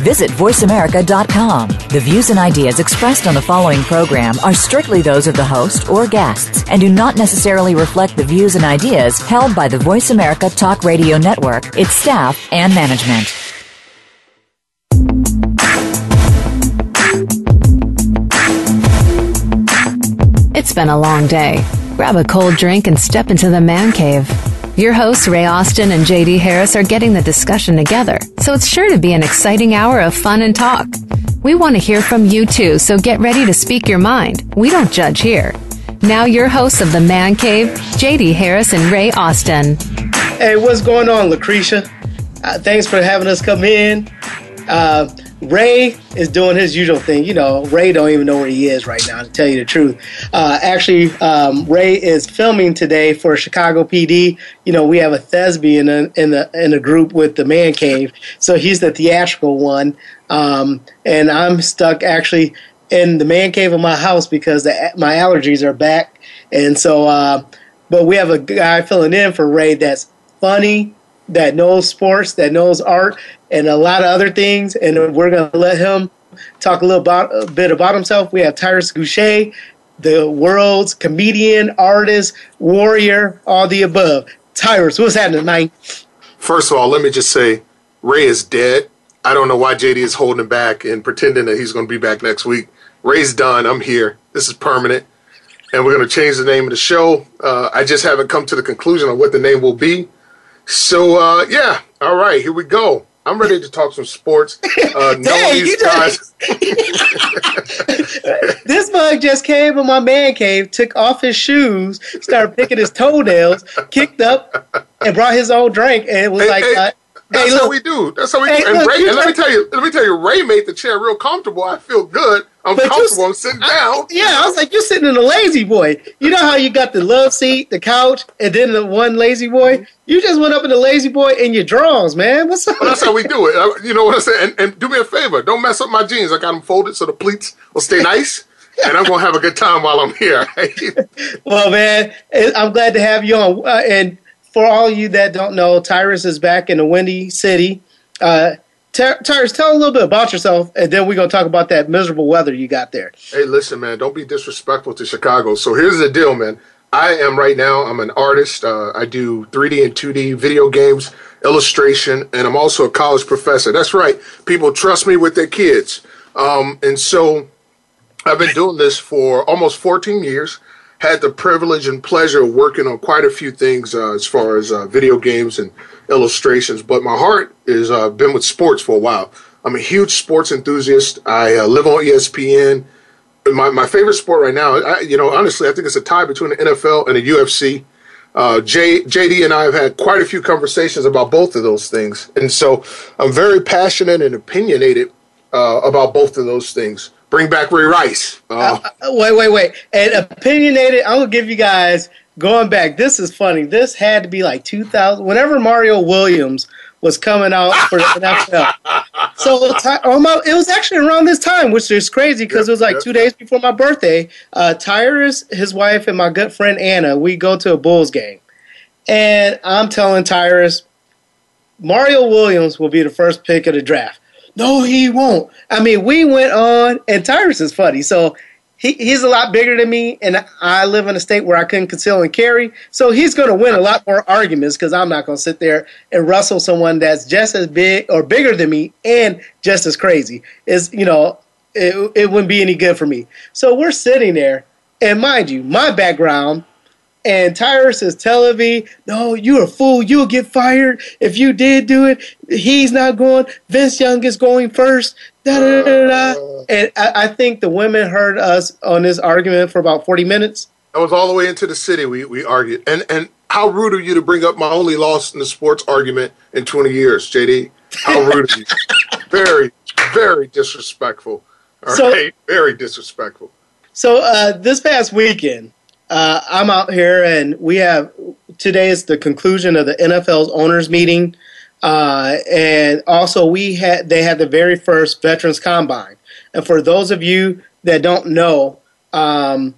Visit VoiceAmerica.com. The views and ideas expressed on the following program are strictly those of the host or guests and do not necessarily reflect the views and ideas held by the Voice America Talk Radio Network, its staff, and management. It's been a long day. Grab a cold drink and step into the man cave. Your hosts, Ray Austin and JD Harris, are getting the discussion together, so it's sure to be an exciting hour of fun and talk. We want to hear from you too, so get ready to speak your mind. We don't judge here. Now, your hosts of The Man Cave, JD Harris and Ray Austin. Hey, what's going on, Lucretia? Uh, thanks for having us come in. Uh, Ray is doing his usual thing. You know, Ray don't even know where he is right now, to tell you the truth. Uh, actually, um, Ray is filming today for Chicago PD. You know, we have a thespian in, in the in the group with the Man Cave, so he's the theatrical one, um, and I'm stuck actually in the man cave of my house because the, my allergies are back, and so. Uh, but we have a guy filling in for Ray that's funny, that knows sports, that knows art, and a lot of other things. And we're going to let him talk a little about, a bit about himself. We have Tyrus Goucher, the world's comedian, artist, warrior, all the above. Tyrus, what's happening tonight? First of all, let me just say Ray is dead. I don't know why JD is holding back and pretending that he's going to be back next week. Ray's done. I'm here. This is permanent. And we're going to change the name of the show. Uh, I just haven't come to the conclusion of what the name will be. So, uh, yeah. All right. Here we go. I'm ready to talk some sports. Uh, Dang, these guys. this bug just came in my man cave, took off his shoes, started picking his toenails, kicked up, and brought his own drink, and it was hey, like. Hey, uh, that's hey, how we do. That's how we do. And, look, Ray, and let me tell you, let me tell you, Ray made the chair real comfortable. I feel good. I'm But you comfortable. s- I'm sitting down. Yeah, I was like, you're sitting in a lazy boy. You know how you got the love seat, the couch, and then the one lazy boy? You just went up in the lazy boy in your drawers, man. What's up? Well, that's how we do it. You know what I'm saying? And, and do me a favor. Don't mess up my jeans. I got them folded so the pleats will stay nice. and I'm going to have a good time while I'm here. Well, man, I'm glad to have you on. Uh, and for all you that don't know, Tyrus is back in the Windy City. Uh, Ty- Tyrus, tell a little bit about yourself, and then we're to talk about that miserable weather you got there. hey, listen, man, don't be disrespectful to Chicago. So here's the deal, man. I am right now, I'm an artist. Uh, I do 3D and 2D video games, illustration, and I'm also a college professor. That's right. People trust me with their kids. Um, and so I've been doing this for almost 14 years. Had the privilege and pleasure of working on quite a few things uh, as far as uh, video games and illustrations, but my heart is uh, been with sports for a while. I'm a huge sports enthusiast. I uh, live on ESPN. My my favorite sport right now, I, you know, honestly, I think it's a tie between the NFL and the UFC. Uh, J, JD and I have had quite a few conversations about both of those things, and so I'm very passionate and opinionated uh, about both of those things. Bring back Ray Rice. Uh, Uh, wait, wait, wait. And opinionated, I'm going to give you guys, going back, this is funny. This had to be like 2000, whenever Mario Williams was coming out for the NFL. So my, it was actually around this time, which is crazy because it was like Yep, two days before my birthday. Uh, Tyrus, his wife, and my good friend Anna, we go to a Bulls game. And I'm telling Tyrus, Mario Williams will be the first pick of the draft. No, he won't. I mean, we went on, and Tyrus is funny. So he, he's a lot bigger than me, and I live in a state where I couldn't conceal and carry. So he's going to win a lot more arguments because I'm not going to sit there and wrestle someone that's just as big or bigger than me and just as crazy. Is you know, it, it wouldn't be any good for me. So we're sitting there, and mind you, my background and Tyrus is telling me, no, you're a fool. You'll get fired if you did do it. He's not going. Vince Young is going first. Da, da, da, da, da. And I, I think the women heard us on this argument for about 40 minutes. I was all the way into the city. We we argued, and and how rude of you to bring up my only loss in the sports argument in 20 years, JD. How rude of you. Very very disrespectful. All right, So- very disrespectful. So uh, this past weekend, uh, I'm out here, and we have today is the conclusion of the NFL's owners meeting. Uh, and also, we had they had the very first Veterans Combine. And for those of you that don't know um,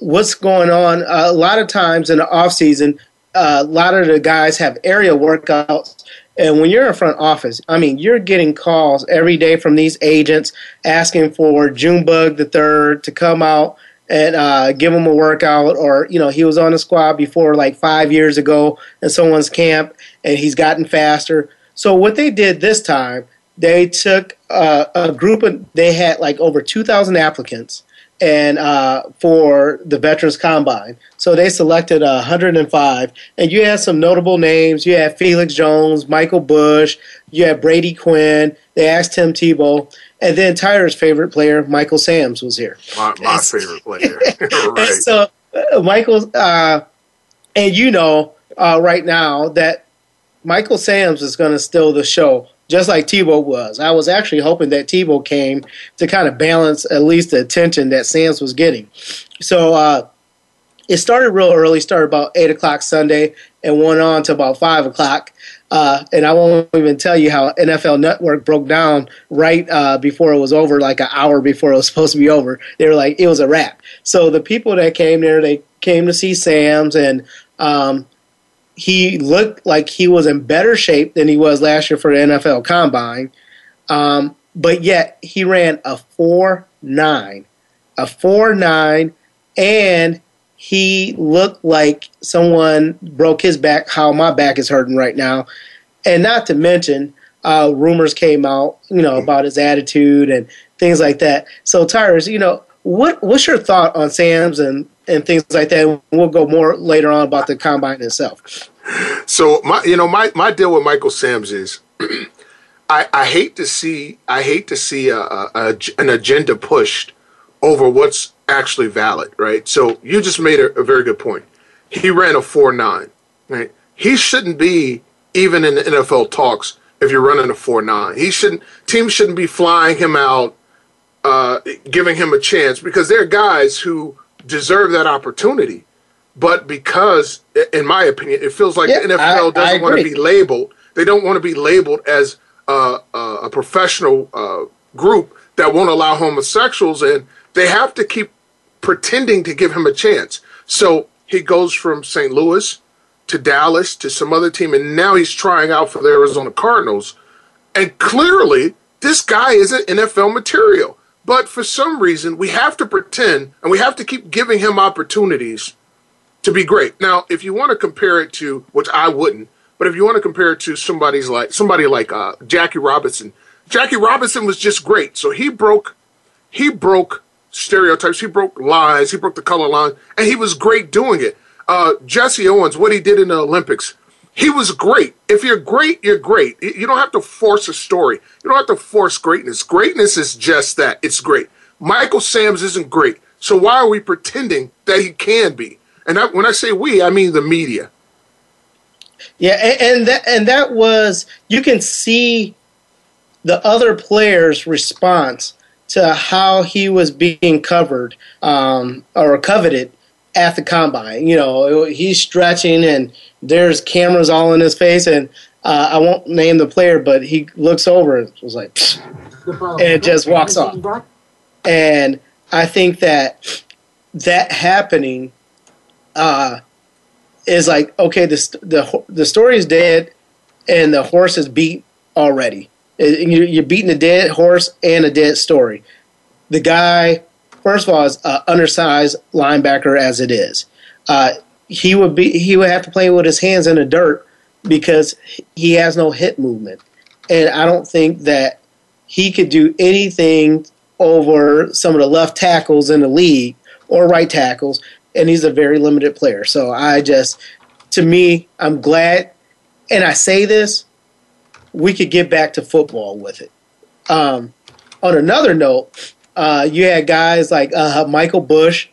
what's going on, a lot of times in the off season, a lot of the guys have area workouts. And when you're in front office, I mean, you're getting calls every day from these agents asking for Junebug the third to come out and uh, give him a workout. Or you know, he was on the squad before like five years ago in someone's camp, and he's gotten faster. So what they did this time, they took uh, a group of they had like over two thousand applicants, and uh, for the Veterans Combine. So they selected uh, 105, and you had some notable names. You had Felix Jones, Michael Bush, you had Brady Quinn. They asked Tim Tebow, and then Tyler's favorite player, Michael Sams, was here. My, my favorite player. right. So uh, Michael, uh, and you know uh, right now that Michael Sams is going to steal the show just like Tebow was. I was actually hoping that Tebow came to kind of balance at least the attention that Sams was getting. So uh, it started real early, started about 8 o'clock Sunday and went on to about 5 o'clock. Uh, and I won't even tell you how NFL Network broke down right uh, before it was over, like an hour before it was supposed to be over. They were like, it was a wrap. So the people that came there, they came to see Sams, and um, he looked like he was in better shape than he was last year for the NFL Combine. Um, but yet he ran a four nine, a four nine, and he looked like someone broke his back. How my back is hurting right now, and not to mention uh, rumors came out, you know, about his attitude and things like that. So Tyrus, you know, what what's your thought on Sams and and things like that? We'll go more later on about the combine itself. So my, you know, my my deal with Michael Sams is. I, I hate to see I hate to see a, a, a, an agenda pushed over what's actually valid, right? So you just made a, a very good point. He ran a four nine, right? He shouldn't be even in the NFL talks if you're running a four nine. He shouldn't teams shouldn't be flying him out, uh, giving him a chance because there are guys who deserve that opportunity. But because, in my opinion, it feels like Yeah, the NFL I- doesn't I want to be labeled. They don't want to be labeled as uh, uh, a professional uh, group that won't allow homosexuals, and they have to keep pretending to give him a chance. So he goes from St. Louis to Dallas to some other team, and now he's trying out for the Arizona Cardinals. And clearly, this guy isn't NFL material. But for some reason, we have to pretend and we have to keep giving him opportunities to be great. Now, if you want to compare it to, which I wouldn't, but if you want to compare it to somebody's like somebody like uh, Jackie Robinson, Jackie Robinson was just great. So he broke, he broke stereotypes, he broke lies, he broke the color line, and he was great doing it. Uh, Jesse Owens, what he did in the Olympics, he was great. If you're great, you're great. You don't have to force a story. You don't have to force greatness. Greatness is just that. It's great. Michael Sams isn't great. So why are we pretending that he can be? And that, when I say we, I mean the media. Yeah, and, and that and that was you can see the other players' response to how he was being covered um, or coveted at the combine. You know, he's stretching and there's cameras all in his face, and uh, I won't name the player, but he looks over and was like, and just walks off. And I think that that happening uh, is like, okay, the the the story is dead, and the horse is beat already. You- You're beating a dead horse and a dead story. The guy, first of all, is an undersized linebacker as it is. Uh, he would be he would have to play with his hands in the dirt because he has no hip movement, and I don't think that he could do anything over some of the left tackles in the league or right tackles, and he's a very limited player. So I just, to me, I'm glad, and I say this, we could get back to football with it. Um, on another note, uh, you had guys like uh, Michael Bush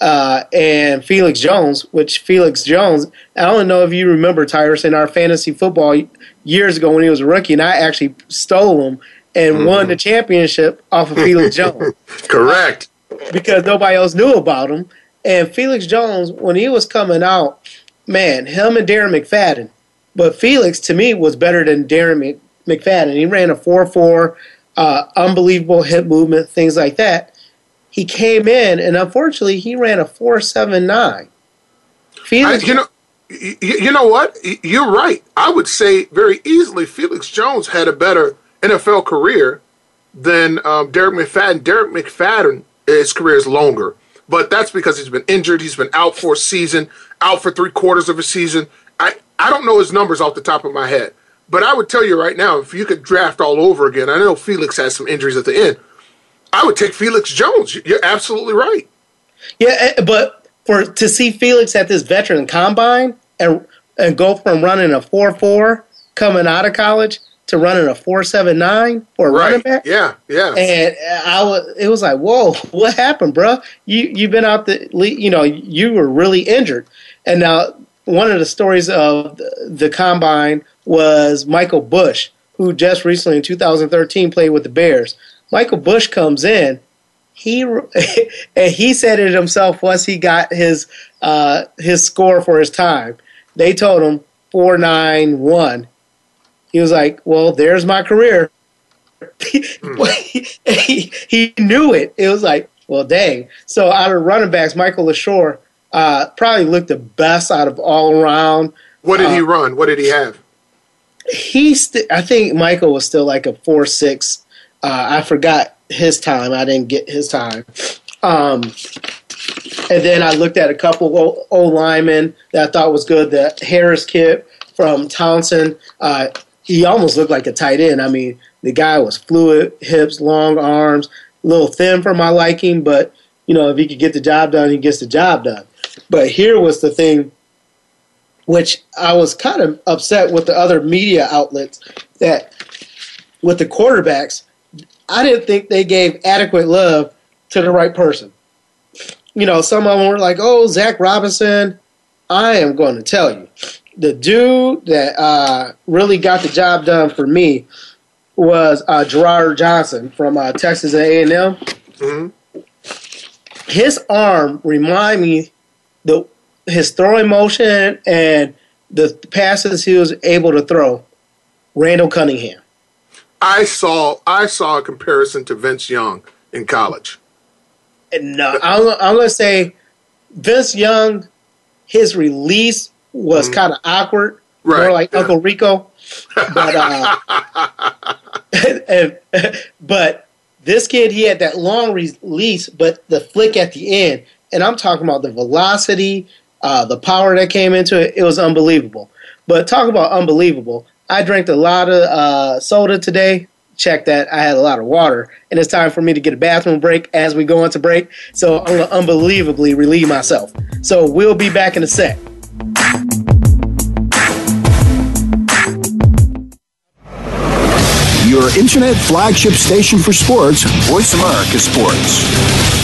uh, and Felix Jones, which Felix Jones, I don't know if you remember Tyrus in our fantasy football years ago when he was a rookie, and I actually stole him and won the championship off of Felix Jones Correct. because nobody else knew about him. And Felix Jones, when he was coming out, man, him and Darren McFadden, But Felix, to me, was better than Darren McFadden. He ran a 4 4, uh, unbelievable hip movement, things like that. He came in, and unfortunately, he ran a 4 7 9. Felix. I, you know, you know what? You're right. I would say very easily Felix Jones had a better NFL career than um, Derek McFadden. Derek McFadden, his career is longer, but that's because he's been injured. He's been out for a season, out for three quarters of a season. I, I don't know his numbers off the top of my head, but I would tell you right now, if you could draft all over again, I know Felix has some injuries at the end. I would take Felix Jones. You're absolutely right. Yeah, eh, but for to see Felix at this veteran combine and and go from running a four four coming out of college to running a four seven nine for a right. running back. Yeah, yeah. And I was, it was like, whoa, what happened, bro? You you've been out the, you know, you were really injured, and now one of the stories of the, combine was Michael Bush, who just recently in 2013 played with the Bears. Michael Bush comes in. He and he said it himself once he got his uh, his score for his time. They told him four nine one he was like, "Well, there's my career." Mm. he, he knew it. It was like, well, dang. So out of running backs, Michael LaShore uh, probably looked the best out of all around. What did uh, he run? What did he have? He, st- I think Michael was still like a four six. Uh, I forgot his time. I didn't get his time. Um, and then I looked at a couple old linemen that I thought was good. The Harris kid from Townsend. Uh, he almost looked like a tight end. I mean, the guy was fluid, hips, long arms, a little thin for my liking, but you know, if he could get the job done, he gets the job done. But here was the thing, which I was kind of upset with the other media outlets that with the quarterbacks, I didn't think they gave adequate love to the right person. You know, some of them were like, "Oh, Zac Robinson." I am going to tell you, the dude that uh, really got the job done for me was uh, Jerrod Johnson from uh, Texas A&M. Mm-hmm. His arm remind me the his throwing motion and the passes he was able to throw. Randall Cunningham. I saw I saw a comparison to Vince Young in college. And no, I'm, I'm going to say Vince Young, his release was mm-hmm. kind of awkward, right. more like yeah. Uncle Rico. But uh, and, but this kid, he had that long release, but the flick at the end, and I'm talking about the velocity, uh, the power that came into it. It was unbelievable. But talk about unbelievable. I drank a lot of uh, soda today. Check that. I had a lot of water, and it's time for me to get a bathroom break as we go into break. So I'm gonna unbelievably relieve myself. So we'll be back in a sec. Your internet flagship station for sports, Voice America Sports.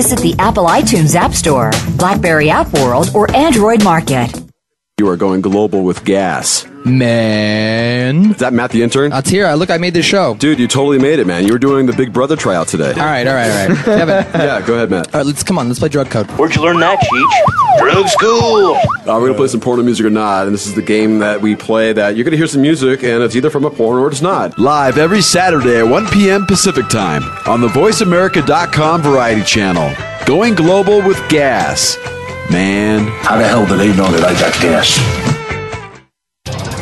visit the Apple iTunes App Store, Blackberry App World, or Android Market. You are going global with gas. Man. Is that Matt the intern? That's here. I look, I made this show. Dude, you totally made it, man. You were doing the Big Brother tryout today. All right, all right, all right. Kevin. yeah, go ahead, Matt. All right, let's come on. Let's play drug code. Where'd you learn that, Cheech? Drug school. Uh, we're gonna play some porno music or not, and this is the game that we play. That you're gonna hear some music, and it's either from a porn or it's not. Live every Saturday at 1 p.m. Pacific time on the VoiceAmerica.com Variety Channel. Going global with gas. Man. How the hell do they know that I got gas?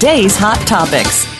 today's hot topics.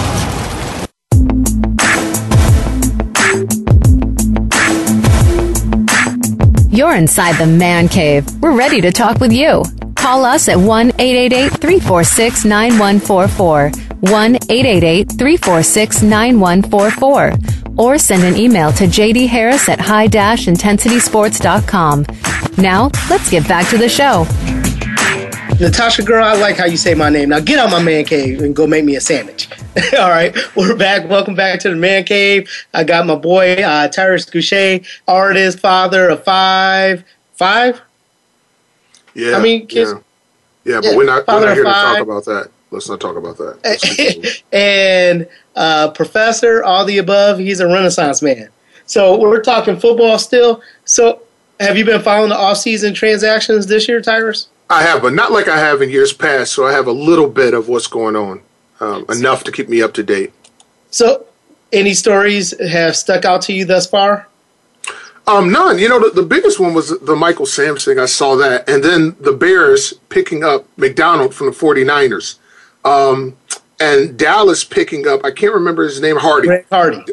You're inside the man cave. We're ready to talk with you. Call us at 1 888 346 9144. 1 888 346 9144. Or send an email to JD Harris at high intensitysports.com. Now, let's get back to the show. Natasha, girl, I like how you say my name. Now get out my man cave and go make me a sandwich. All right, we're back. Welcome back to the man cave. I got my boy uh, Tyrus Goucher, artist, father of five, five. Yeah. I mean, kids- yeah. Yeah, but yeah, we're not, we're not here to talk about that. Let's not talk about that. And uh, professor, all the above. He's a Renaissance man. So we're talking football still. So have you been following the off-season transactions this year, Tyrus? I have, but not like I have in years past. So I have a little bit of what's going on, um, enough to keep me up to date. So any stories have stuck out to you thus far? Um, none. You know, the, the biggest one was the Michael Sam's thing. I saw that. And then the Bears picking up McDonald from the 49ers. Um, and Dallas picking up, I can't remember his name, Hardy. Greg Hardy.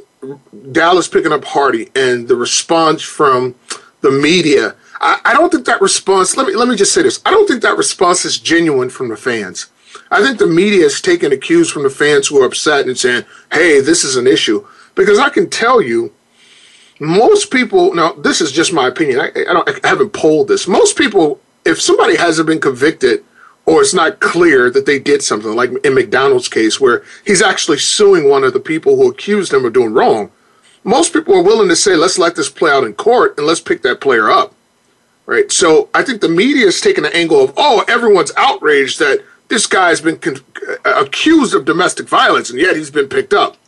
Dallas picking up Hardy and the response from the media. I, I don't think that response. Let me let me just say this. I don't think that response is genuine from the fans. I think the media is taking the cues from the fans who are upset and saying, "Hey, this is an issue." Because I can tell you, most people. Now, this is just my opinion. I, I don't. I haven't polled this. Most people, if somebody hasn't been convicted or it's not clear that they did something, like in McDonald's case, where he's actually suing one of the people who accused him of doing wrong, most people are willing to say, let's let this play out in court and let's pick that player up. Right. So I think the media is taking the angle of, oh, everyone's outraged that this guy's been con- uh, accused of domestic violence and yet he's been picked up.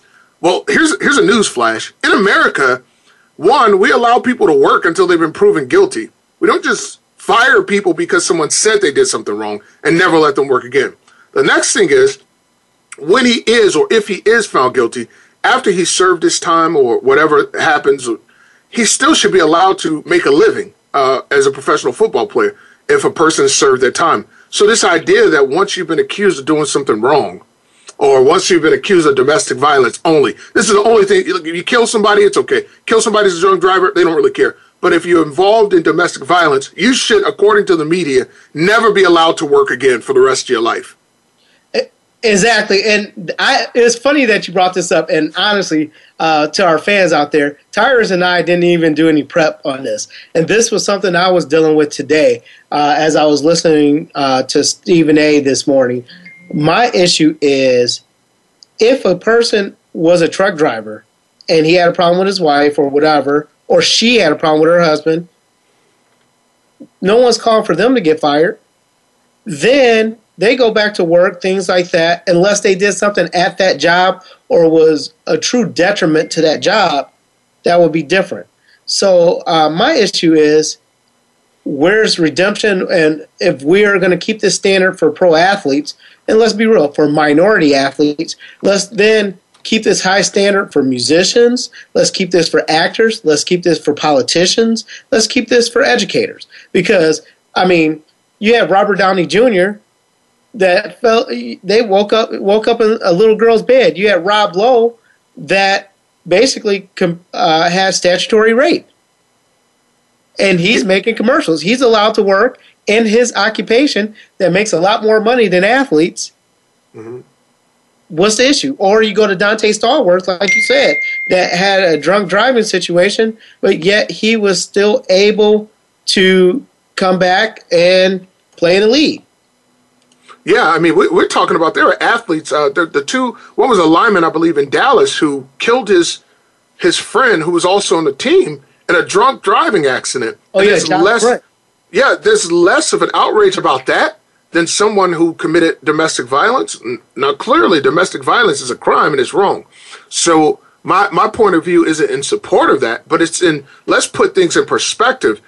Well, here's here's a news flash. In America, one, we allow people to work until they've been proven guilty. We don't just fire people because someone said they did something wrong and never let them work again. The next thing is when he is or if he is found guilty, after he served his time or whatever happens, he still should be allowed to make a living uh, as a professional football player if a person served their time. So this idea that once you've been accused of doing something wrong, or once you've been accused of domestic violence only, this is the only thing. You kill somebody, it's okay. Kill somebody as a drunk driver, they don't really care. But if you're involved in domestic violence, you should, according to the media, never be allowed to work again for the rest of your life. Exactly, and I, it's funny that you brought this up. And honestly, uh, to our fans out there, Tyrus and I didn't even do any prep on this, and this was something I was dealing with today uh, as I was listening uh, to Stephen A. this morning. My issue is if a person was a truck driver and he had a problem with his wife or whatever, or she had a problem with her husband, no one's calling for them to get fired. Then they go back to work, things like that, unless they did something at that job or was a true detriment to that job, that would be different. So uh, my issue is where's redemption? And if we are going to keep this standard for pro athletes, and let's be real, for minority athletes, let's then keep this high standard for musicians. Let's keep this for actors. Let's keep this for politicians. Let's keep this for educators. Because, I mean, you have Robert Downey Jr. that felt they woke up woke up in a little girl's bed. You had Rob Lowe that basically uh, has statutory rape, and he's making commercials. He's allowed to work in his occupation that makes a lot more money than athletes. Mm-hmm what's the issue? Or you go to Donté Stallworth, like you said, that had a drunk driving situation, but yet he was still able to come back and play in the league. Yeah, I mean, we, are talking about there are athletes. Uh, the, the two, one was a lineman, I believe, in Dallas who killed his his friend who was also on the team in a drunk driving accident. Oh, and yeah, less, yeah, there's less of an outrage about that than someone who committed domestic violence. Now, clearly, domestic violence is a crime and it's wrong. So, my, my point of view isn't in support of that, but it's in let's put things in perspective.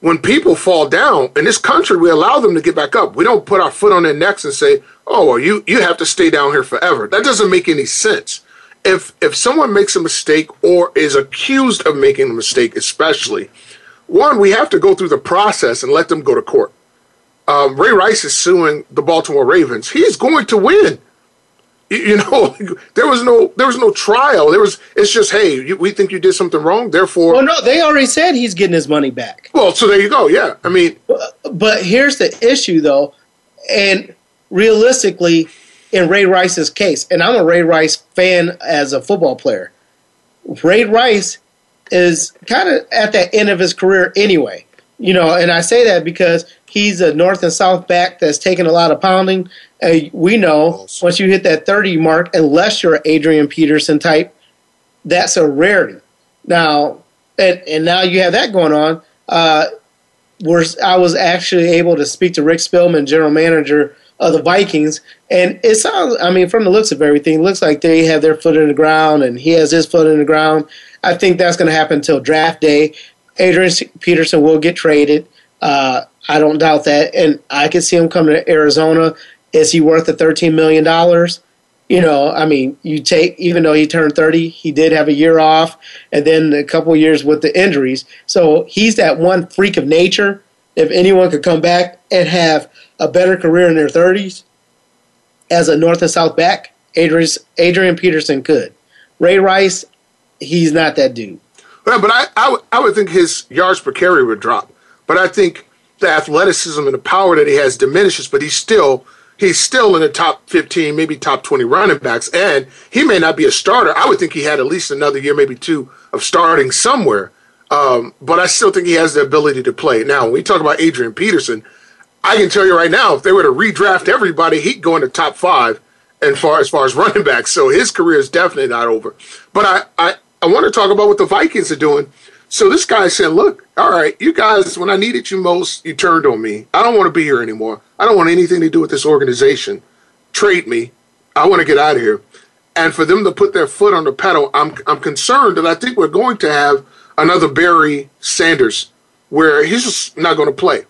When people fall down in this country, we allow them to get back up. We don't put our foot on their necks and say, "Oh, well, you you have to stay down here forever." That doesn't make any sense. If if someone makes a mistake or is accused of making a mistake, especially, one, we have to go through the process and let them go to court um, Ray Rice is suing the Baltimore Ravens. He's going to win. You, know, there was no there was no trial. There was it's just hey, you, we think you did something wrong. Therefore, well, no, they already said he's getting his money back. Well, so there you go. Yeah, I mean, but, but here's the issue though, and realistically, in Ray Rice's case, and I'm a Ray Rice fan as a football player. Ray Rice is kind of at the end of his career anyway. You know, and I say that because he's a north and south back that's taken a lot of pounding. Uh, we know once you hit that 30 mark, unless you're Adrian Peterson type, that's a rarity. Now, and, and now you have that going on. Uh, where I was actually able to speak to Rick Spielman, general manager of the Vikings, and it sounds. I mean, from the looks of everything, it looks like they have their foot in the ground, and he has his foot in the ground. I think that's going to happen until draft day. Adrian Peterson will get traded. Uh, I don't doubt that, and I could see him coming to Arizona. Is he worth the thirteen million dollars? You know, I mean, you take even though he turned thirty, he did have a year off, and then a couple years with the injuries. So he's that one freak of nature. If anyone could come back and have a better career in their thirties as a north and south back, Adrian, Adrian Peterson could. Ray Rice, he's not that dude. Well, but I, I, w- I would think his yards per carry would drop. But I think the athleticism and the power that he has diminishes, but he's still he's still in the top 15, maybe top 20 running backs, and he may not be a starter. I would think he had at least another year, maybe two, of starting somewhere. Um, but I still think he has the ability to play. Now, when we talk about Adrian Peterson, I can tell you right now, if they were to redraft everybody, he'd go in the top five and far as far as running backs. So his career is definitely not over. But I, I, I want to talk about what the Vikings are doing. So this guy said, Look, all right, you guys, when I needed you most, you turned on me. I don't want to be here anymore. I don't want anything to do with this organization. Trade me. I want to get out of here. And for them to put their foot on the pedal, I'm, I'm concerned that I think we're going to have another Barry Sanders where he's just not going to play.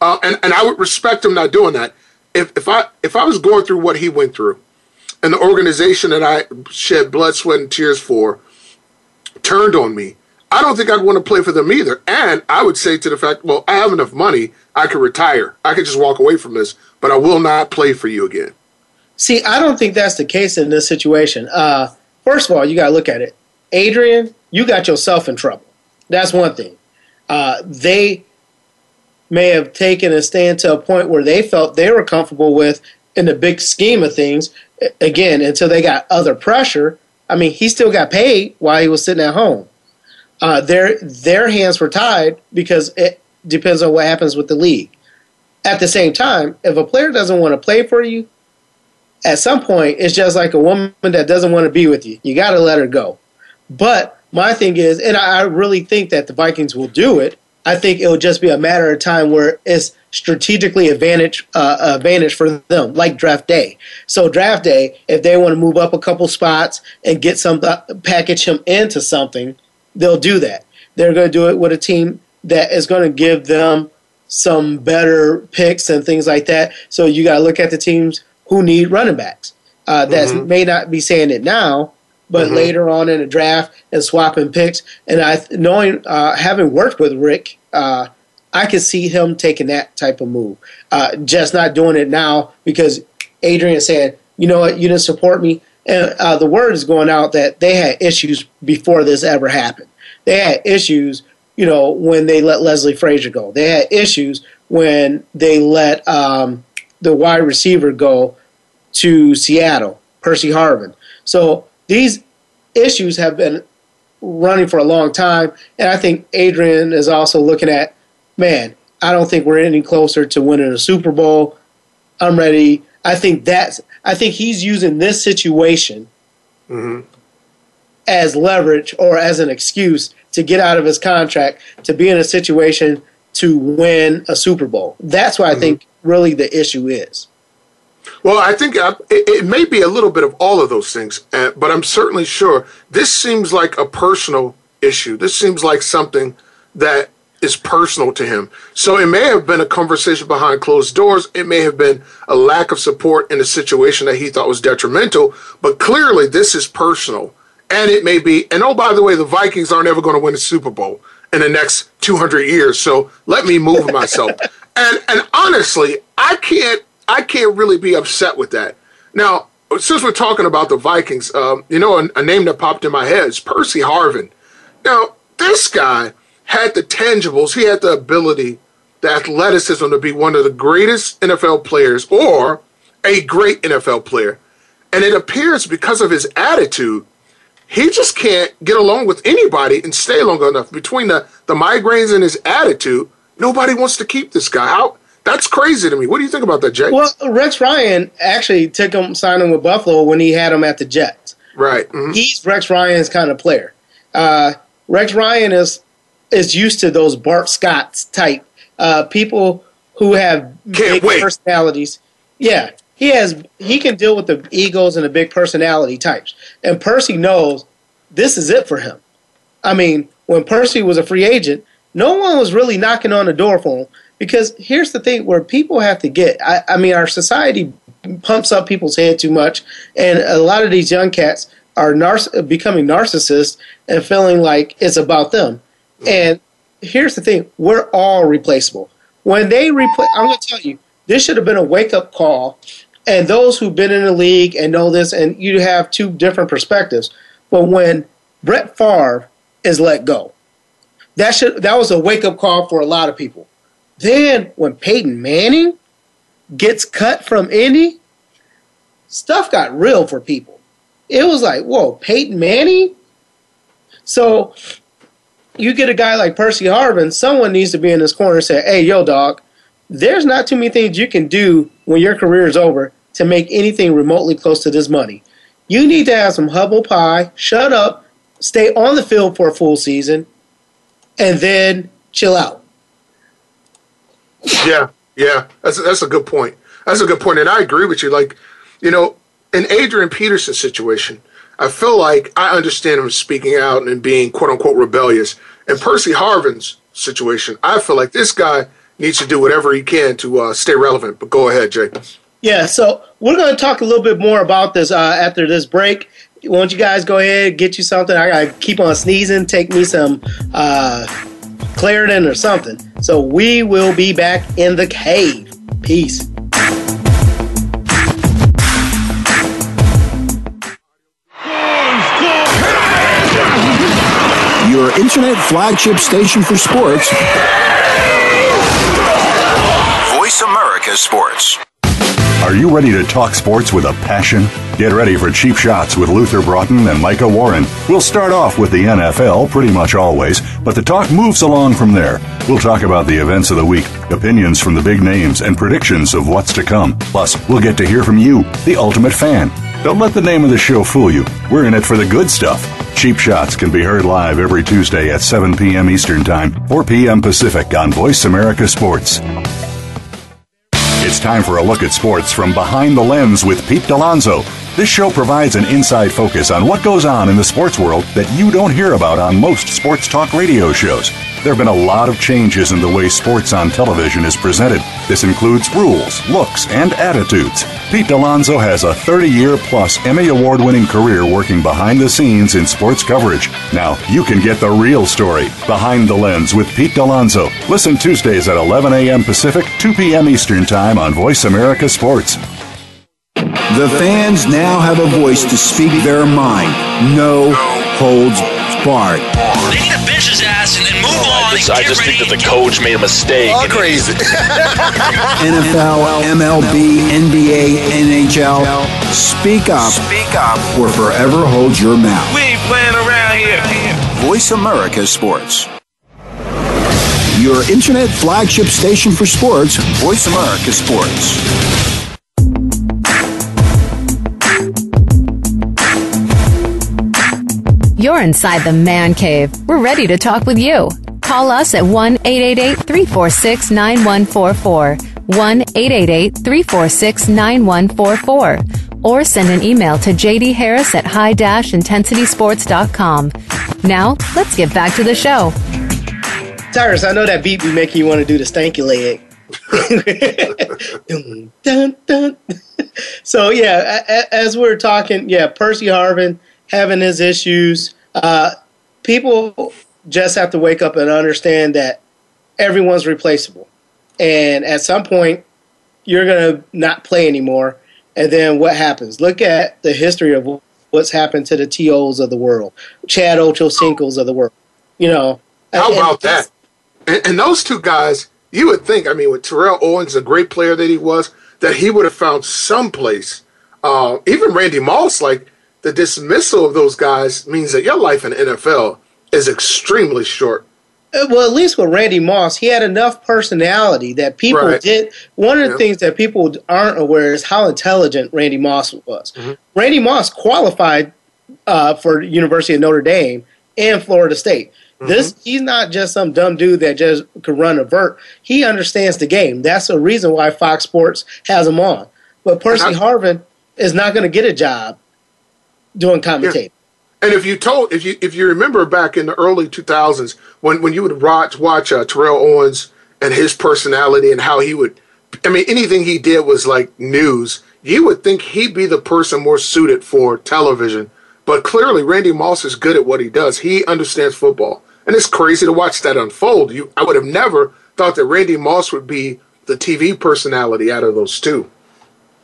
Uh, and, and I would respect him not doing that. If, if I if I was going through what he went through, and the organization that I shed blood, sweat, and tears for turned on me, I don't think I'd want to play for them either. And I would say to the fact, well, I have enough money, I could retire. I could just walk away from this, but I will not play for you again. See, I don't think that's the case in this situation. Uh, first of all, you got to look at it. Adrian, you got yourself in trouble. That's one thing. Uh, they may have taken a stand to a point where they felt they were comfortable with in the big scheme of things. Again, until they got other pressure. I mean, he still got paid while he was sitting at home uh, their their hands were tied because it depends on what happens with the league. At the same time, if a player doesn't want to play for you, at some point it's just like a woman that doesn't want to be with you. You got to let her go. But my thing is, and I really think that the Vikings will do it. I think it will just be a matter of time where it's strategically advantage uh, advantage for them, like draft day. So draft day, if they want to move up a couple spots and get some uh, package him into something, they'll do that. They're going to do it with a team that is going to give them some better picks and things like that. So you got to look at the teams who need running backs. Uh, that mm-hmm. may not be saying it now, but Mhm. later on in the draft and swapping picks. And I knowing uh, having worked with Rick, uh, I could see him taking that type of move. Uh, just not doing it now because Adrian said, "You know what? You didn't support me." And uh, the word is going out that they had issues before this ever happened. They had issues, you know, when they let Leslie Frazier go. They had issues when they let um, the wide receiver go to Seattle, Percy Harvin. So these issues have been running for a long time, and I think Adrian is also looking at, man, I don't think we're any closer to winning a Super Bowl. I'm ready. I think that's. I think he's using this situation Mm-hmm. as leverage or as an excuse to get out of his contract to be in a situation to win a Super Bowl. That's what I think really the issue is. Well, I think uh, it, it may be a little bit of all of those things, uh, but I'm certainly sure this seems like a personal issue. This seems like something that is personal to him. So it may have been a conversation behind closed doors. It may have been a lack of support in a situation that he thought was detrimental, but clearly this is personal. And it may be, and oh, by the way, the Vikings aren't ever going to win a Super Bowl in the next 200 years. So let me move myself. and, and honestly, I can't, I can't really be upset with that. Now, since we're talking about the Vikings, um, you know, a, a name that popped in my head is Percy Harvin. Now, this guy had the tangibles, he had the ability, the athleticism to be one of the greatest NFL players or a great NFL player. And it appears because of his attitude, he just can't get along with anybody and stay long enough. Between the, the migraines and his attitude, nobody wants to keep this guy. How that's crazy to me. What do you think about that, Jay? Well, Rex Ryan actually took him signing with Buffalo when he had him at the Jets. Right. mhm. He's Rex Ryan's kind of player. Uh, Rex Ryan is is used to those Bart Scotts type uh, people who have big personalities. Yeah, he has. He can deal with the egos and the big personality types. And Percy knows this is it for him. I mean, when Percy was a free agent, no one was really knocking on the door for him because here's the thing: where people have to get. I, I mean, our society pumps up people's head too much, and a lot of these young cats are narciss- becoming narcissists and feeling like it's about them. And here's the thing: we're all replaceable. When they replace, I'm going to tell you, this should have been a wake up call. And those who've been in the league and know this, and you have two different perspectives. But when Brett Favre is let go, that should that was a wake up call for a lot of people. Then when Peyton Manning gets cut from Indy, stuff got real for people. It was like, whoa, Peyton Manning. So you get a guy like Percy Harvin, someone needs to be in this corner and say, hey, yo, dog, there's not too many things you can do when your career is over to make anything remotely close to this money. You need to have some hubble pie, shut up, stay on the field for a full season, and then chill out. Yeah, yeah, that's that's a good point. That's a good point, and I agree with you. Like, you know, in Adrian Peterson's situation, I feel like I understand him speaking out and being quote unquote rebellious. In Percy Harvin's situation, I feel like this guy needs to do whatever he can to uh, stay relevant. But go ahead, Jay. Yeah, so we're going to talk a little bit more about this uh, after this break. Why don't you guys go ahead, get you something? I got to keep on sneezing, take me some uh, Claritin or something. So we will be back in the cave. Peace. Your internet flagship station for sports. Voice America Sports. Are you ready to talk sports with a passion? Get ready for cheap shots with Luther Broughton and Micah Warren. We'll start off with the NFL pretty much always, but the talk moves along from there. We'll talk about the events of the week, opinions from the big names, and predictions of what's to come. Plus, we'll get to hear from you, the ultimate fan. Don't let the name of the show fool you. We're in it for the good stuff. Cheap Shots can be heard live every Tuesday at 7 p.m. Eastern Time, 4 p.m. Pacific on Voice America Sports. It's time for a look at sports from behind the lens with Pete Dalonzo. This show provides an inside focus on what goes on in the sports world that you don't hear about on most sports talk radio shows. There have been a lot of changes in the way sports on television is presented. This includes rules, looks, and attitudes. Pete Dalonzo has a 30 year plus Emmy Award winning career working behind the scenes in sports coverage. Now, you can get the real story behind the lens with Pete Dalonzo. Listen Tuesdays at 11 a.m. Pacific, 2 p.m. Eastern Time on Voice America Sports. The fans now have a voice to speak their mind. No holds barred. They need to bench ass and, oh, and move on. I just, I just think that the coach made a mistake. All crazy. NFL, MLB, NBA, NHL. Speak up. Speak up. Or forever hold your mouth. We ain't playing around here. Voice America Sports. Your internet flagship station for sports. Voice America Sports. You're inside the man cave. We're ready to talk with you. Call us at 1 888 346 9144. 1 888 346 9144. Or send an email to JD Harris at high intensitysports.com. Now, let's get back to the show. Tyrus, I know that beat be making you want to do the stanky leg. dun, dun, dun. so yeah, a- a- as we're talking, yeah, Percy Harvin having his issues. Uh, people just have to wake up and understand that everyone's replaceable, and at some point, you're gonna not play anymore. And then what happens? Look at the history of what's happened to the TOs of the world, Chad Ochocinco's of the world. You know, How about that? And, and those two guys, you would think, I mean, with Terrell Owens, a great player that he was, that he would have found some place. Uh, even Randy Moss, like the dismissal of those guys means that your life in the NFL is extremely short. Uh, Well, at least with Randy Moss, he had enough personality that people Right. did. One of the Yeah. things that people aren't aware is how intelligent Randy Moss was. Mm-hmm. Randy Moss qualified uh, for University of Notre Dame and Florida State. Mm-hmm. This he's not just some dumb dude that just could run a vert. He understands the game. That's the reason why Fox Sports has him on. But Percy I- Harvin is not going to get a job doing commentating. And if you told, if you if you remember back in the early 2000s when when you would watch watch uh, Terrell Owens and his personality and how he would, I mean, anything he did was like news. You would think he'd be the person more suited for television, but clearly Randy Moss is good at what he does. He understands football, and it's crazy to watch that unfold. You, I would have never thought that Randy Moss would be the TV personality out of those two.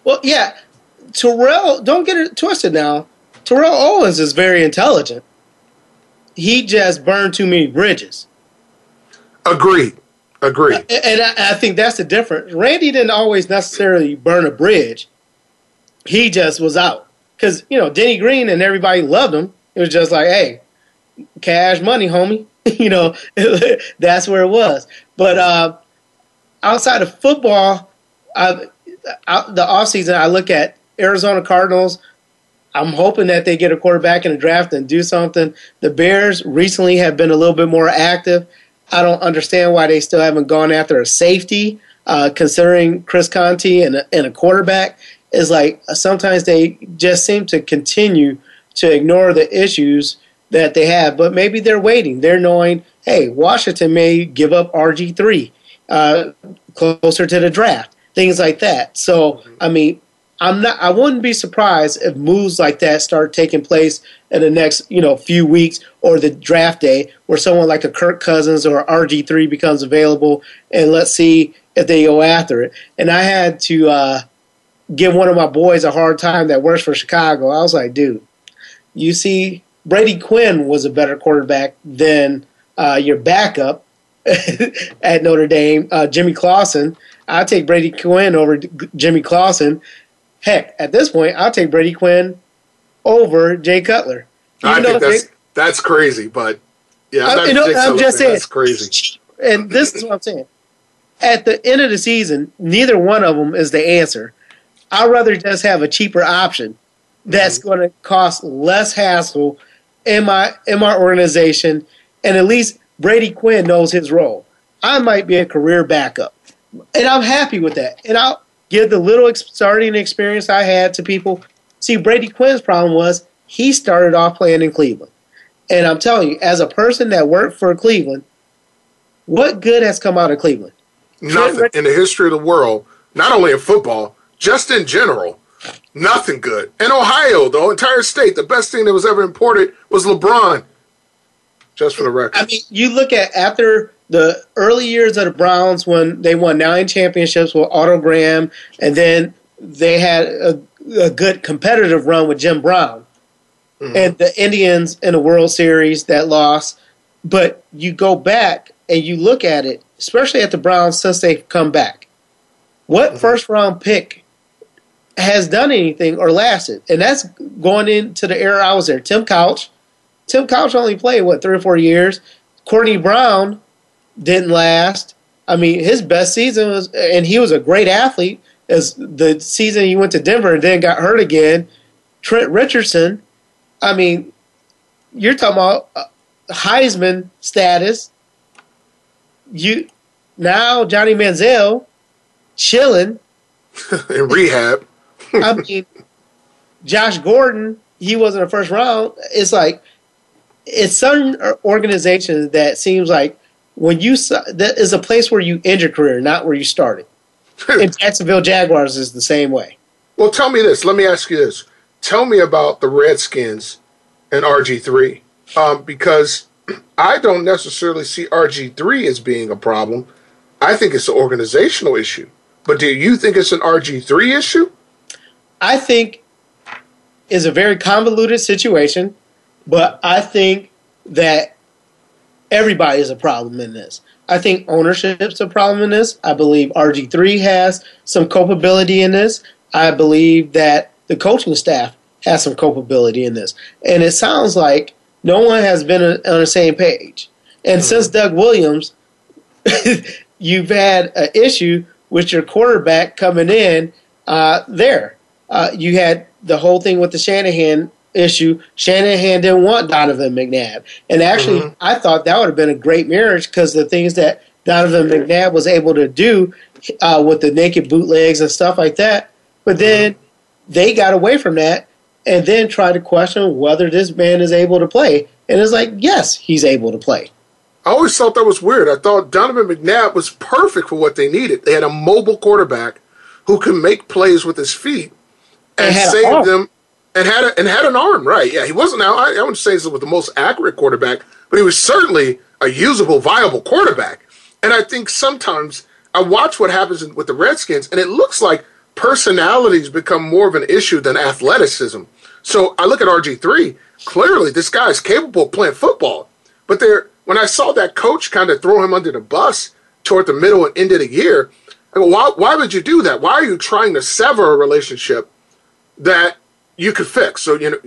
Well, yeah, Terrell. Don't get it twisted now. Terrell Owens is very intelligent. He just burned too many bridges, Agreed. Agreed. and I, I think that's the difference. Randy didn't always necessarily burn a bridge. He just was out because you know Denny Green and everybody loved him. It was just like, hey, cash money, homie. you know, that's where it was. But uh, outside of football, I, I, the offseason, I look at Arizona Cardinals. I'm hoping that they get a quarterback in the draft and do something. The Bears recently have been a little bit more active. I don't understand why they still haven't gone after a safety, uh, considering Chris Conte and a, and a quarterback. Is like sometimes they just seem to continue to ignore the issues that they have, but maybe they're waiting. They're knowing, hey, Washington may give up RG3 uh, closer to the draft, things like that. So, I mean, I'm not. I wouldn't be surprised if moves like that start taking place in the next, you know, few weeks or the draft day, where someone like a Kirk Cousins or RG3 becomes available, and let's see if they go after it. And I had to uh, give one of my boys a hard time that works for Chicago. I was like, dude, you see, Brady Quinn was a better quarterback than uh, your backup at Notre Dame, uh, Jimmy Clausen. I'll take Brady Quinn over Jimmy Clausen. Heck, at this point, I'll take Brady Quinn over Jay Cutler. I think that's Jay- that's crazy, but yeah, I- I'm, you know, I'm just saying. that's crazy. and this is what I'm saying. At the end of the season, neither one of them is the answer. I'd rather just have a cheaper option that's Mm-hmm. going to cost less hassle in my in my organization, and at least Brady Quinn knows his role. I might be a career backup, and I'm happy with that. And I'll give the little starting experience I had to people. See, Brady Quinn's problem was he started off playing in Cleveland. And I'm telling you, as a person that worked for Cleveland, what good has come out of Cleveland? Nothing in the history of the world, not only in football, just in general. Nothing good. In Ohio, the entire state, the best thing that was ever imported was LeBron. Just for the record. I mean, you look at after the early years of the Browns when they won nine championships with Otto Graham, and then they had a, a good competitive run with Jim Brown, mm-hmm. and the Indians in the World Series that lost. But you go back and you look at it, especially at the Browns since they've come back. What mm-hmm. first round pick has done anything or lasted? And that's going into the era I was there. Tim Couch Tim Couch only played what three or four years. Courtney Brown didn't last. I mean, his best season was, and he was a great athlete. As the season he went to Denver and then got hurt again. Trent Richardson. I mean, you're talking about uh, Heisman status. You now Johnny Manziel chilling in rehab. I mean, Josh Gordon, he wasn't a first round. It's like it's some organization that seems like when you that is a place where you end your career, not where you started. and Jacksonville Jaguars is the same way. Well, tell me this. Let me ask you this. Tell me about the Redskins and RG three, um, because I don't necessarily see RG three as being a problem. I think it's an organizational issue. But do you think it's an RG three issue? I think is a very convoluted situation but I think that everybody is a problem in this. I think ownership's a problem in this. I believe RG3 has some culpability in this. I believe that the coaching staff has some culpability in this. And it sounds like no one has been on the same page. And mm-hmm. since Doug Williams, you've had an issue with your quarterback coming in uh, there. Uh, you had the whole thing with the Shanahan issue, Shanahan didn't want Donovan McNabb. And actually, mm-hmm. I thought that would have been a great marriage because the things that Donovan McNabb was able to do uh, with the naked bootlegs and stuff like that. But mm-hmm. then mm-hmm. they got away from that and then tried to question whether this man is able to play. And it's like, yes, he's able to play. I always thought that was weird. I thought Donovan McNabb was perfect for what they needed. They had a mobile quarterback who can make plays with his feet and save them and had a, and had an arm, right? Yeah, he wasn't now. I, I wouldn't say he was the most accurate quarterback, but he was certainly a usable, viable quarterback. And I think sometimes I watch what happens with the Redskins, and it looks like personalities become more of an issue than athleticism. So I look at RG three. Clearly, this guy is capable of playing football, but there. When I saw that coach kind of throw him under the bus toward the middle and end of the year, I go, why, why would you do that? Why are you trying to sever a relationship that you could fix. So, you know,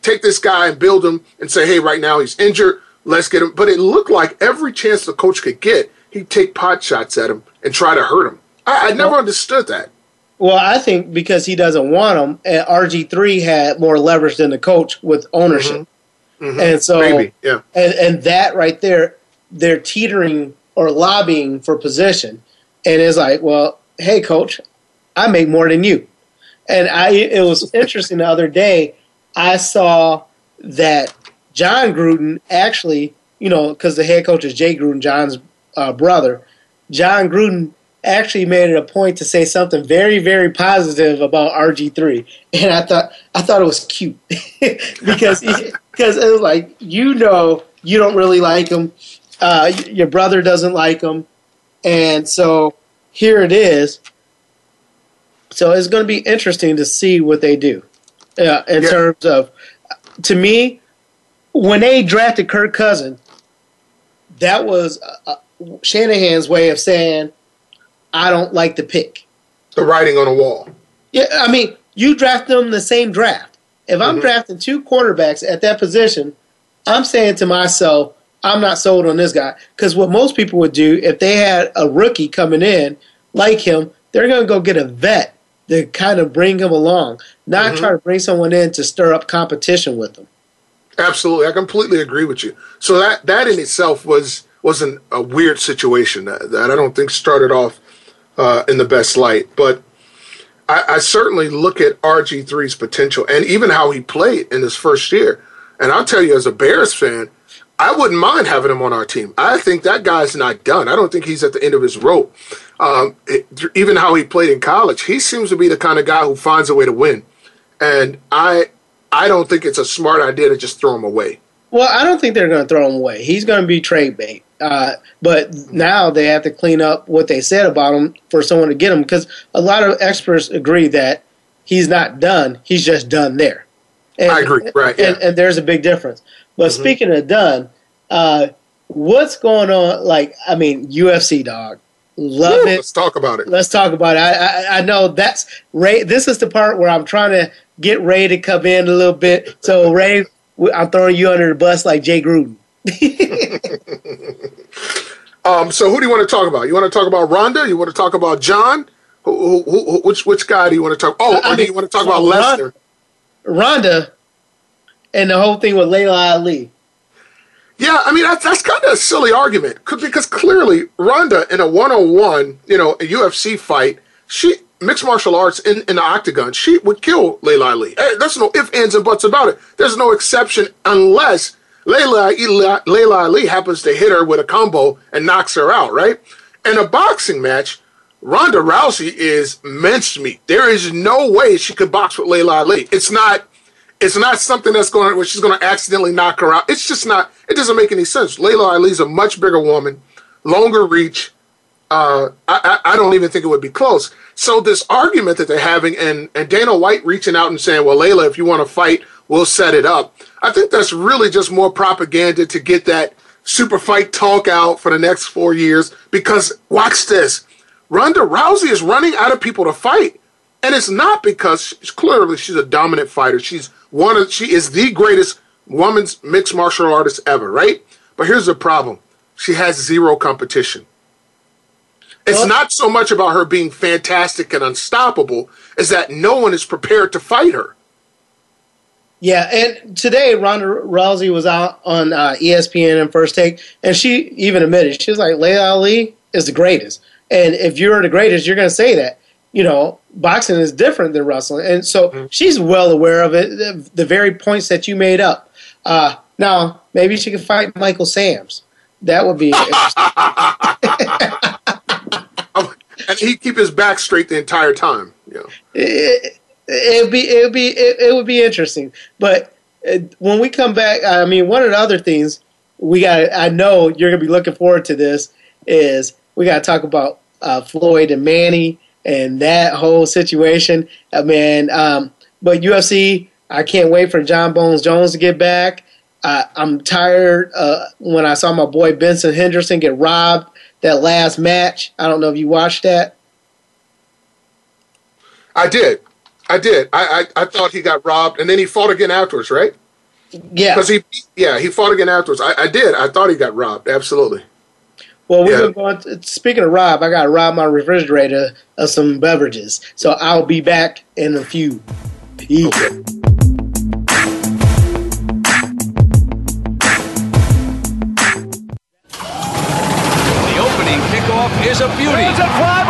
take this guy and build him and say, hey, right now he's injured. Let's get him. But it looked like every chance the coach could get, he'd take pot shots at him and try to hurt him. I, I never well, understood that. Well, I think because he doesn't want him, and RG3 had more leverage than the coach with ownership. Mm-hmm. Mm-hmm. And so, Maybe, yeah. And, and that right there, they're teetering or lobbying for position. And it's like, well, hey, coach, I make more than you. And I, it was interesting the other day. I saw that Jon Gruden actually, you know, because the head coach is Jay Gruden, Jon's uh, brother. Jon Gruden actually made it a point to say something very, very positive about RG three, and I thought I thought it was cute because because it was like you know you don't really like him, uh, your brother doesn't like him, and so here it is. So it's going to be interesting to see what they do uh, in yeah. terms of. To me, when they drafted Kirk Cousins, that was uh, uh, Shanahan's way of saying, "I don't like the pick." The writing on the wall. Yeah, I mean, you draft them the same draft. If I'm mm-hmm. drafting two quarterbacks at that position, I'm saying to myself, I'm not sold on this guy. Because what most people would do if they had a rookie coming in like him, they're going to go get a vet to kind of bring him along, not mm-hmm. try to bring someone in to stir up competition with them. Absolutely, I completely agree with you. So that that in itself was wasn't a weird situation that, that I don't think started off uh, in the best light. But I, I certainly look at RG3's potential and even how he played in his first year. And I'll tell you, as a Bears fan, I wouldn't mind having him on our team. I think that guy's not done. I don't think he's at the end of his rope. Um, it, even how he played in college, he seems to be the kind of guy who finds a way to win. And I, I don't think it's a smart idea to just throw him away. Well, I don't think they're going to throw him away. He's going to be trade bait. Uh, but now they have to clean up what they said about him for someone to get him because a lot of experts agree that he's not done. He's just done there. And, I agree. Right. And, yeah. and there's a big difference. But mm-hmm. speaking of done, uh, what's going on? Like, I mean, UFC dog. Love it. Let's talk about it. Let's talk about it. I, I, I know that's Ray. This is the part where I'm trying to get Ray to come in a little bit. So Ray, I'm throwing you under the bus like Jay Gruden. um, so who do you want to talk about? You want to talk about Ronda? You want to talk about Jon? Who, who, who, which which guy do you want to talk? Oh, or do you want to talk about Lesnar? Ronda, and the whole thing with Laila Ali. Yeah, I mean that's that's kind of a silly argument because clearly Ronda in a one-on-one, you know, a UFC fight, she mixed martial arts in, in the octagon, she would kill Laila Ali. Hey, there's no ifs, ands, and buts about it. There's no exception unless Laila, Laila Ali happens to hit her with a combo and knocks her out, right? In a boxing match, Ronda Rousey is mince meat. There is no way she could box with Laila Ali. It's not. It's not something that's going where she's going to accidentally knock her out. It's just not. It doesn't make any sense. Laila Ali's a much bigger woman, longer reach. Uh, I, I don't even think it would be close. So this argument that they're having, and and Dana White reaching out and saying, "Well, Laila, if you want to fight, we'll set it up." I think that's really just more propaganda to get that super fight talk out for the next four years. Because watch this, Ronda Rousey is running out of people to fight, and it's not because she's, clearly she's a dominant fighter. She's one of she is the greatest woman's mixed martial artist ever, right? But here's the problem: she has zero competition. It's not so much about her being fantastic and unstoppable as that no one is prepared to fight her. Yeah, and today Ronda Rousey was out on uh, ESPN and First Take, and she even admitted she was like, "Laila Ali is the greatest, and if you're the greatest, you're going to say that." You know, boxing is different than wrestling, and so mm-hmm. she's well aware of it. The, the, very points that you made up. Uh, now, maybe she could fight Michael Samms. That would be and he'd keep his back straight the entire time. Yeah, it, would be it would be it, it, would be interesting. But uh, when we come back, I mean, one of the other things we got. I know you're gonna be looking forward to this. Is we got to talk about uh, Floyd and Manny and that whole situation. I mean, um, but UFC, I can't wait for John Bones Jones to get back. Uh, I'm tired uh, when I saw my boy Benson Henderson get robbed that last match. I don't know if you watched that. I did. I did. I, I, I thought he got robbed, and then he fought again afterwards, right? Yeah. Because he, yeah, he fought again afterwards. I, I did. I thought he got robbed. Absolutely. Well, we've yeah. been going. To, speaking of rob, I got to rob my refrigerator of some beverages, so I'll be back in a few. Peace. Okay. is a beauty. It's a fly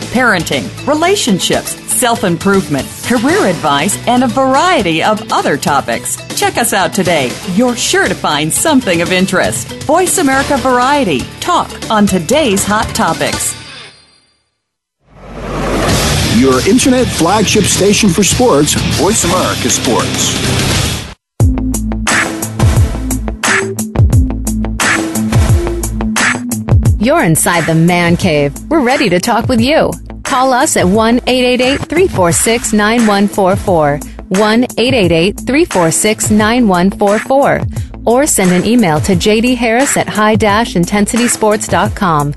parenting, relationships, self improvement, career advice, and a variety of other topics. Check us out today. You're sure to find something of interest. Voice America Variety. Talk on today's hot topics. Your internet flagship station for sports, Voice America Sports. You're inside the man cave. We're ready to talk with you. Call us at 1 888 346 9144. 1 888 346 9144. Or send an email to JD Harris at high intensitysports.com.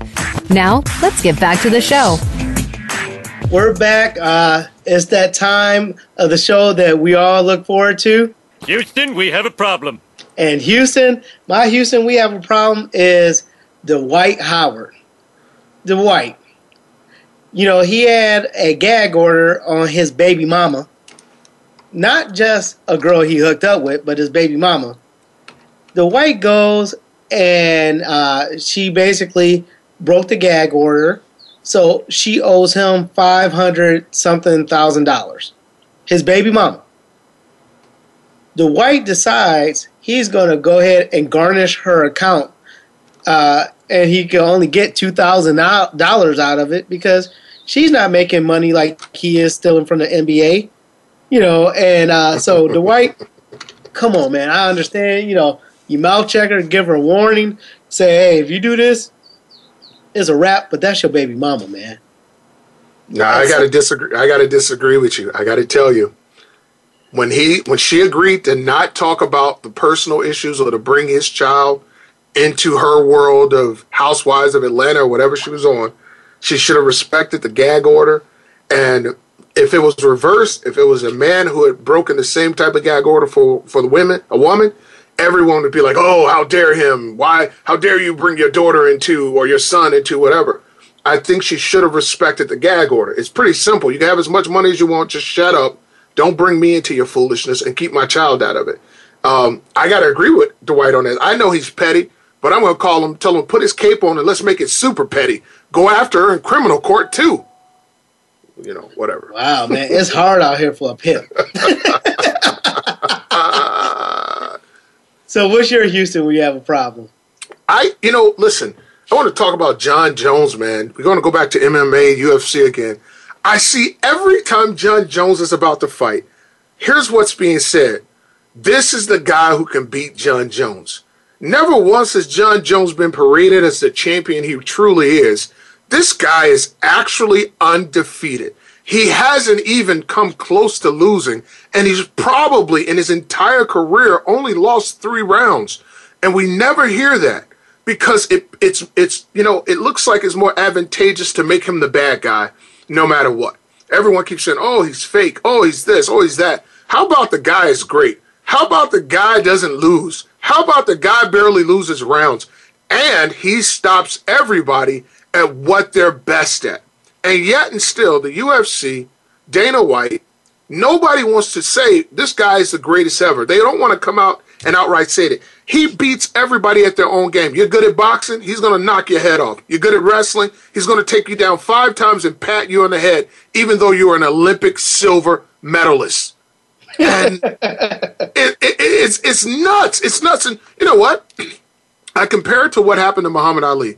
Now, let's get back to the show. We're back. Uh, it's that time of the show that we all look forward to. Houston, we have a problem. And Houston, my Houston, we have a problem is Dwight Howard. Dwight. You know, he had a gag order on his baby mama. Not just a girl he hooked up with, but his baby mama. Dwight goes and uh, she basically broke the gag order. So she owes him 500 something thousand dollars. His baby mama. Dwight decides he's going to go ahead and garnish her account uh, and he can only get two thousand dollars out of it because she's not making money like he is stealing from the NBA, you know. And uh, so Dwight, come on, man, I understand. You know, you mouth check her, give her a warning, say, hey, if you do this, it's a wrap. But that's your baby mama, man. No, I gotta disagree. I gotta disagree with you. I gotta tell you, when he when she agreed to not talk about the personal issues or to bring his child into her world of Housewives of Atlanta or whatever she was on, she should have respected the gag order. And if it was reversed, if it was a man who had broken the same type of gag order for for the women, a woman, everyone would be like, "Oh, how dare him? Why? How dare you bring your daughter into or your son into whatever?" I think she should have respected the gag order. It's pretty simple. You can have as much money as you want. Just shut up. Don't bring me into your foolishness and keep my child out of it. Um, I got to agree with Dwight on that. I know he's petty, but I'm going to call him, tell him, put his cape on and let's make it super petty. Go after her in criminal court too. You know, whatever. Wow, man, it's hard out here for a pimp. so, what's your Houston? We you have a problem. I, you know, listen. I want to talk about Jon Jones, man. We're going to go back to MMA, UFC again. I see every time Jon Jones is about to fight, here's what's being said. This is the guy who can beat Jon Jones. Never once has Jon Jones been paraded as the champion he truly is. This guy is actually undefeated. He hasn't even come close to losing, and he's probably in his entire career only lost three rounds. And we never hear that because it, it's it's you know it looks like it's more advantageous to make him the bad guy no matter what. Everyone keeps saying, "Oh, he's fake. Oh, he's this. Oh, he's that." How about the guy is great? How about the guy doesn't lose? How about the guy barely loses rounds and he stops everybody at what they're best at? And yet and still, the UFC, Dana White, nobody wants to say this guy is the greatest ever. They don't want to come out and outright say it. He beats everybody at their own game. You're good at boxing, he's going to knock your head off. You're good at wrestling, he's going to take you down five times and pat you on the head, even though you're an Olympic silver medalist. And it, it, it's it's nuts. It's nuts. And you know what? I compare it to what happened to Muhammad Ali.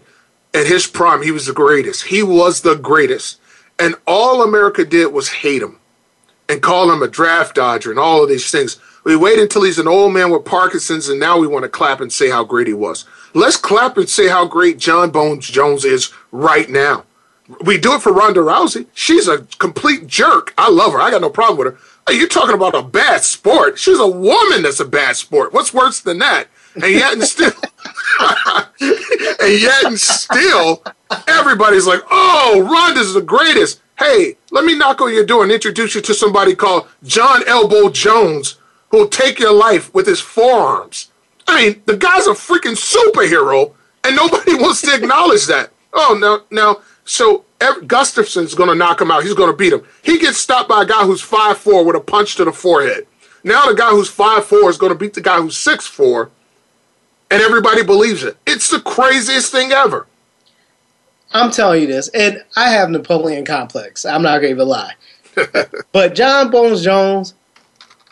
At his prime, he was the greatest. He was the greatest. And all America did was hate him and call him a draft dodger and all of these things. We wait until he's an old man with Parkinson's, and now we want to clap and say how great he was. Let's clap and say how great Jon Bones Jones is right now. We do it for Ronda Rousey. She's a complete jerk. I love her. I got no problem with her. Are you talking about a bad sport? She's a woman that's a bad sport. What's worse than that? And yet and still, and yet and still, everybody's like, "Oh, Ronda's the greatest." Hey, let me knock on your door and introduce you to somebody called Jon Elbow Jones, who'll take your life with his forearms. I mean, the guy's a freaking superhero, and nobody wants to acknowledge that. Oh, no, now, so Gustafsson's going to knock him out. He's going to beat him. He gets stopped by a guy who's 5'4 with a punch to the forehead. Now the guy who's 5'4 is going to beat the guy who's 6'4, and everybody believes it. It's the craziest thing ever. I'm telling you this, and I have Napoleon complex. I'm not going to even lie. but Jon Bones Jones,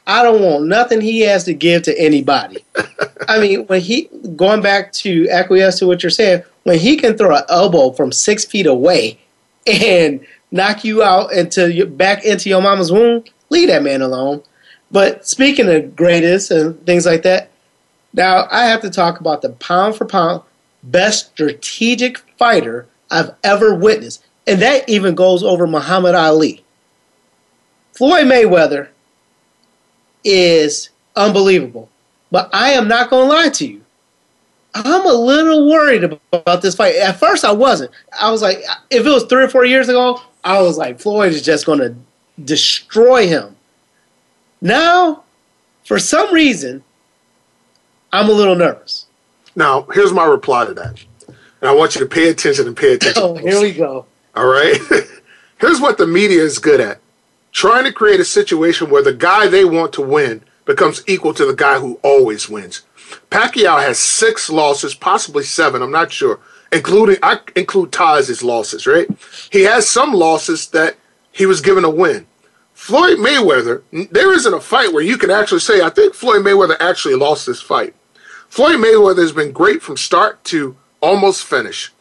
I don't want nothing he has to give to anybody. I mean, when he going back to acquiesce to what you're saying, when he can throw an elbow from six feet away and knock you out into your, back into your mama's womb, leave that man alone. But speaking of greatest and things like that, now I have to talk about the pound for pound best strategic fighter I've ever witnessed, and that even goes over Muhammad Ali. Floyd Mayweather is unbelievable, but I am not going to lie to you. I'm a little worried about this fight. At first, I wasn't. I was like, if it was three or four years ago, I was like, Floyd is just going to destroy him. Now, for some reason, I'm a little nervous. Now, here's my reply to that. And I want you to pay attention and pay attention. Oh, here we go. All right. here's what the media is good at trying to create a situation where the guy they want to win becomes equal to the guy who always wins. Pacquiao has six losses, possibly seven, I'm not sure, including, I include Taz's losses, right? He has some losses that he was given a win. Floyd Mayweather, there isn't a fight where you can actually say, I think Floyd Mayweather actually lost this fight. Floyd Mayweather has been great from start to almost finish.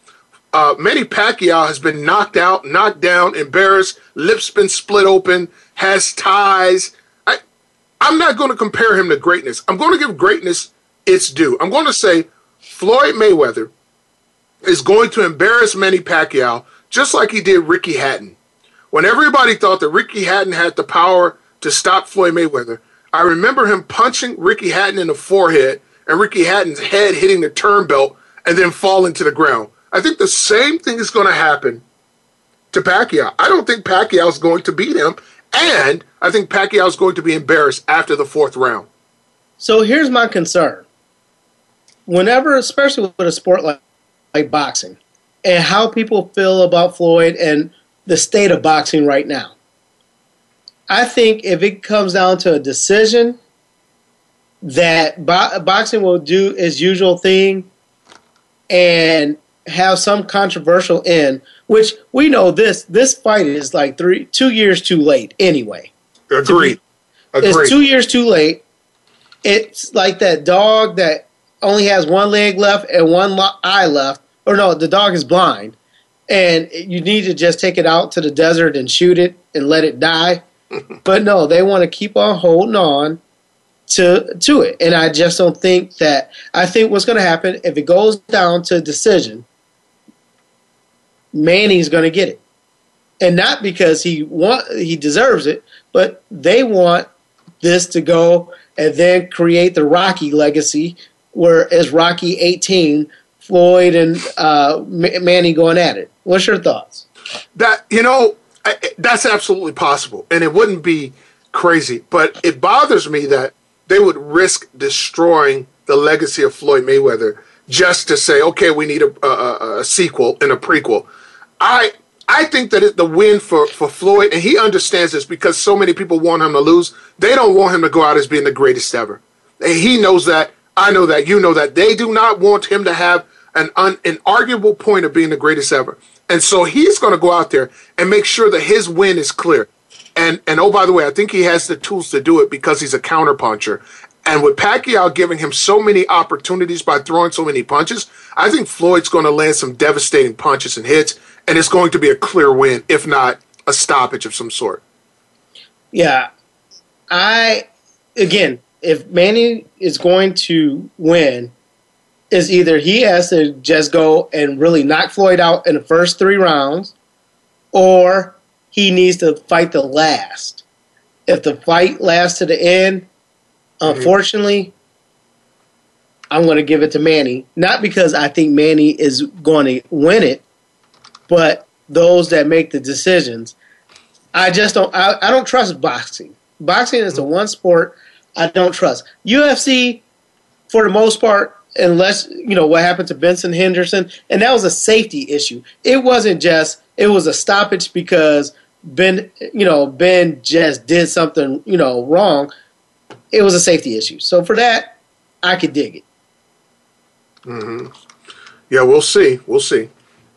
Uh, Manny Pacquiao has been knocked out, knocked down, embarrassed, lips been split open, has ties. I, I'm not going to compare him to greatness. I'm going to give greatness its due. I'm going to say Floyd Mayweather is going to embarrass Manny Pacquiao just like he did Ricky Hatton. When everybody thought that Ricky Hatton had the power to stop Floyd Mayweather, I remember him punching Ricky Hatton in the forehead and Ricky Hatton's head hitting the turnbelt and then falling to the ground. I think the same thing is going to happen to Pacquiao. I don't think Pacquiao is going to beat him, and I think Pacquiao is going to be embarrassed after the fourth round. So here's my concern. Whenever, especially with a sport like, like boxing, and how people feel about Floyd and the state of boxing right now, I think if it comes down to a decision, that bo- boxing will do its usual thing and have some controversial end, which we know this this fight is like three two years too late anyway. Agreed. Agreed. It's two years too late. It's like that dog that only has one leg left and one lo- eye left, or no, the dog is blind, and you need to just take it out to the desert and shoot it and let it die. but no, they want to keep on holding on to to it, and I just don't think that. I think what's going to happen if it goes down to decision, Manny's going to get it, and not because he want he deserves it, but they want this to go and then create the Rocky legacy, where as Rocky 18, Floyd and uh, Manny going at it. What's your thoughts? That you know, I, that's absolutely possible, and it wouldn't be crazy, but it bothers me that they would risk destroying the legacy of Floyd Mayweather just to say, okay, we need a, a, a sequel and a prequel. I I think that it, the win for, for Floyd, and he understands this because so many people want him to lose. They don't want him to go out as being the greatest ever. And he knows that. I know that. You know that. They do not want him to have an un, an arguable point of being the greatest ever. And so he's going to go out there and make sure that his win is clear. And and oh by the way, I think he has the tools to do it because he's a counterpuncher. And with Pacquiao giving him so many opportunities by throwing so many punches, I think Floyd's going to land some devastating punches and hits, and it's going to be a clear win, if not a stoppage of some sort. Yeah, I again, if Manny is going to win, is either he has to just go and really knock Floyd out in the first three rounds, or he needs to fight the last. If the fight lasts to the end, mm-hmm. unfortunately, I'm going to give it to Manny. Not because I think Manny is going to win it, but those that make the decisions. I just don't. I, I don't trust boxing. Boxing is the mm-hmm. one sport I don't trust. UFC, for the most part, unless you know what happened to Benson Henderson, and that was a safety issue. It wasn't just. It was a stoppage because Ben, you know, Ben just did something, you know, wrong, it was a safety issue. So for that, I could dig it. Mm-hmm. Yeah, we'll see. We'll see.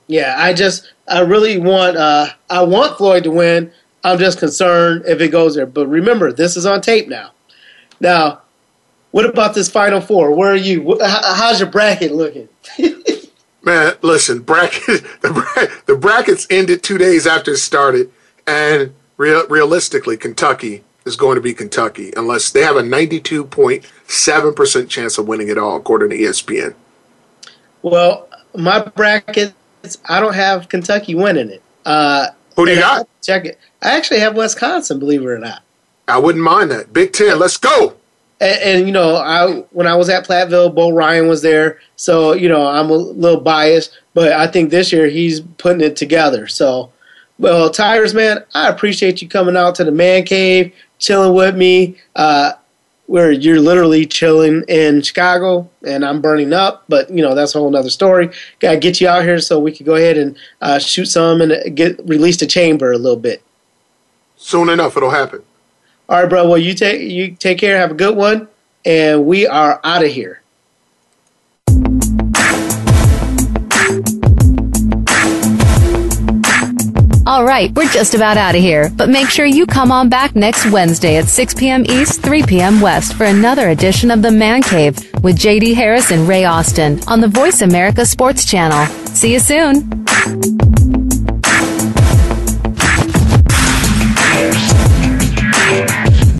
Yeah, I just, I really want, uh, I want Floyd to win. I'm just concerned if it goes there. But remember, this is on tape now. Now, what about this Final Four? Where are you? How's your bracket looking? Man, listen, bracket the, the brackets ended two days after it started, and real, realistically, Kentucky is going to be Kentucky unless they have a 92.7% chance of winning it all, according to ESPN. Well, my brackets, I don't have Kentucky winning it. Uh, Who do you got? Check it. I actually have Wisconsin, believe it or not. I wouldn't mind that. Big Ten, let's go. And, and, you know, I when I was at Platteville, Bo Ryan was there, so you know I'm a little biased, but I think this year he's putting it together. So, well, Tyrus man, I appreciate you coming out to the man cave, chilling with me. Uh, where you're literally chilling in Chicago and I'm burning up, but you know that's a whole other story. Got to get you out here so we can go ahead and uh, shoot some and get release the chamber a little bit. Soon enough, it'll happen. All right, bro. Well, you take you take care. Have a good one, and we are out of here. All right, we're just about out of here, but make sure you come on back next Wednesday at 6 p.m. East, 3 p.m. West for another edition of The Man Cave with JD Harris and Ray Austin on the Voice America Sports Channel. See you soon.